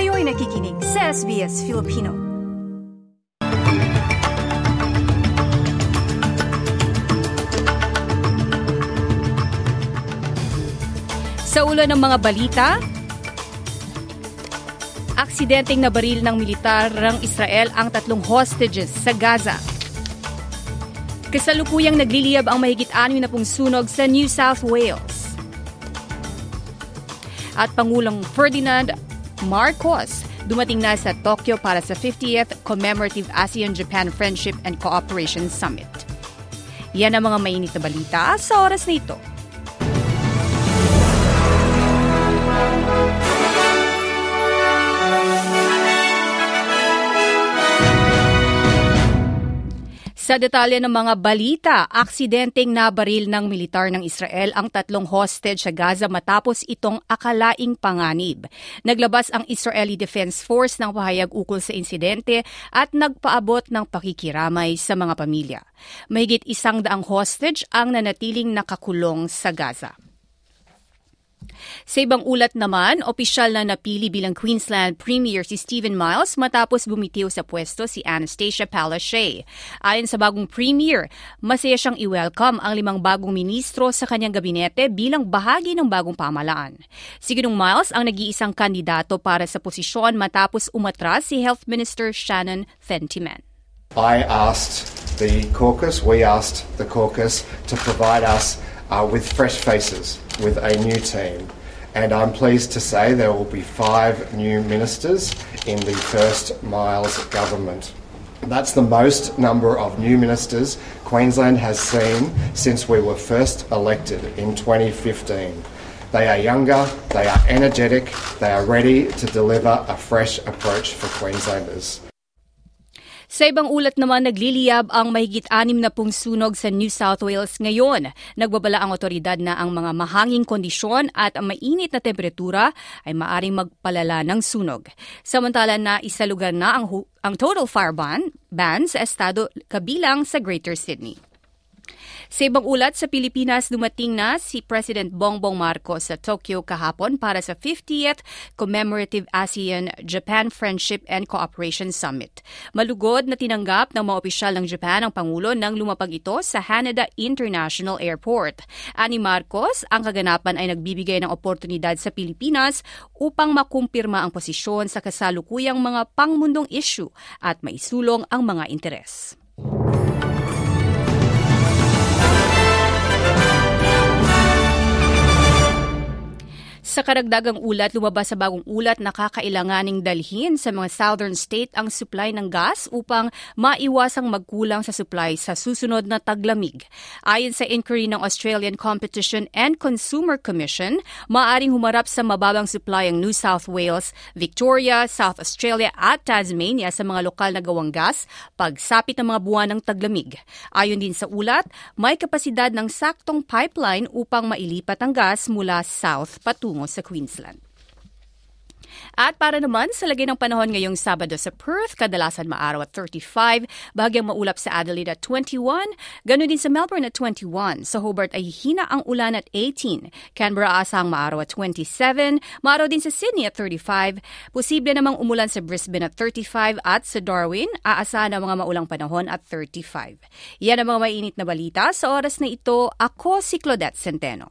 Kayo'y nakikinig sa SBS Filipino. Sa ulo ng mga balita, aksidenteng nabaril ng militar ng Israel ang tatlong hostages sa Gaza. Kasalukuyang nagliliyab ang mahigit anim na pong sunog sa New South Wales. At Pangulong Ferdinand Marcos dumating na sa Tokyo para sa 50th Commemorative ASEAN-Japan Friendship and Cooperation Summit. Yan ang mga mainit na balita sa oras na ito. Sa detalye ng mga balita, aksidenteng nabaril ng militar ng Israel ang tatlong hostage sa Gaza matapos itong akalaing panganib. Naglabas ang Israeli Defense Force ng pahayag ukol sa insidente at nagpaabot ng pakikiramay sa mga pamilya. Mahigit isang daang hostage ang nanatiling nakakulong sa Gaza. Sa ibang ulat naman, opisyal na napili bilang Queensland Premier si Stephen Miles matapos bumitiw sa pwesto si Anastasia Palaszczuk. Ayon sa bagong Premier, masaya siyang i-welcome ang limang bagong ministro sa kanyang gabinete bilang bahagi ng bagong pamalaan. Si Ginong Miles ang nag-iisang kandidato para sa posisyon matapos umatras si Health Minister Shannon Fentiman. I asked the caucus, we asked the caucus to provide us uh, with fresh faces, with a new team. And I'm pleased to say there will be five new ministers in the first Miles government. That's the most number of new ministers Queensland has seen since we were first elected in 2015. They are younger, they are energetic, they are ready to deliver a fresh approach for Queenslanders. Sa ibang ulat naman, nagliliyab ang mahigit anim na pung sunog sa New South Wales ngayon. Nagbabala ang otoridad na ang mga mahanging kondisyon at ang mainit na temperatura ay maaring magpalala ng sunog. Samantala na isa lugar na ang, ang total fire ban, ban sa estado kabilang sa Greater Sydney. Sa ibang ulat, sa Pilipinas dumating na si President Bongbong Marcos sa Tokyo kahapon para sa 50th Commemorative ASEAN-Japan Friendship and Cooperation Summit. Malugod na tinanggap ng mga opisyal ng Japan ang Pangulo nang lumapag ito sa Haneda International Airport. Ani Marcos, ang kaganapan ay nagbibigay ng oportunidad sa Pilipinas upang makumpirma ang posisyon sa kasalukuyang mga pangmundong issue at maisulong ang mga interes. Sa karagdagang ulat, lumabas sa bagong ulat na kakailanganing dalhin sa mga southern state ang supply ng gas upang maiwasang magkulang sa supply sa susunod na taglamig. Ayon sa inquiry ng Australian Competition and Consumer Commission, maaring humarap sa mababang supply ang New South Wales, Victoria, South Australia at Tasmania sa mga lokal na gawang gas pagsapit ng mga buwan ng taglamig. Ayon din sa ulat, may kapasidad ng saktong pipeline upang mailipat ang gas mula south patungo patungo sa Queensland. At para naman sa lagay ng panahon ngayong Sabado sa Perth, kadalasan maaraw at 35, bahagyang maulap sa Adelaide at 21, ganoon din sa Melbourne at 21. Sa Hobart ay hina ang ulan at 18. Canberra asang maaraw at 27, maaraw din sa Sydney at 35, posible namang umulan sa Brisbane at 35 at sa Darwin, aasahan ang mga maulang panahon at 35. Yan ang mga mainit na balita. Sa oras na ito, ako si Claudette Centeno.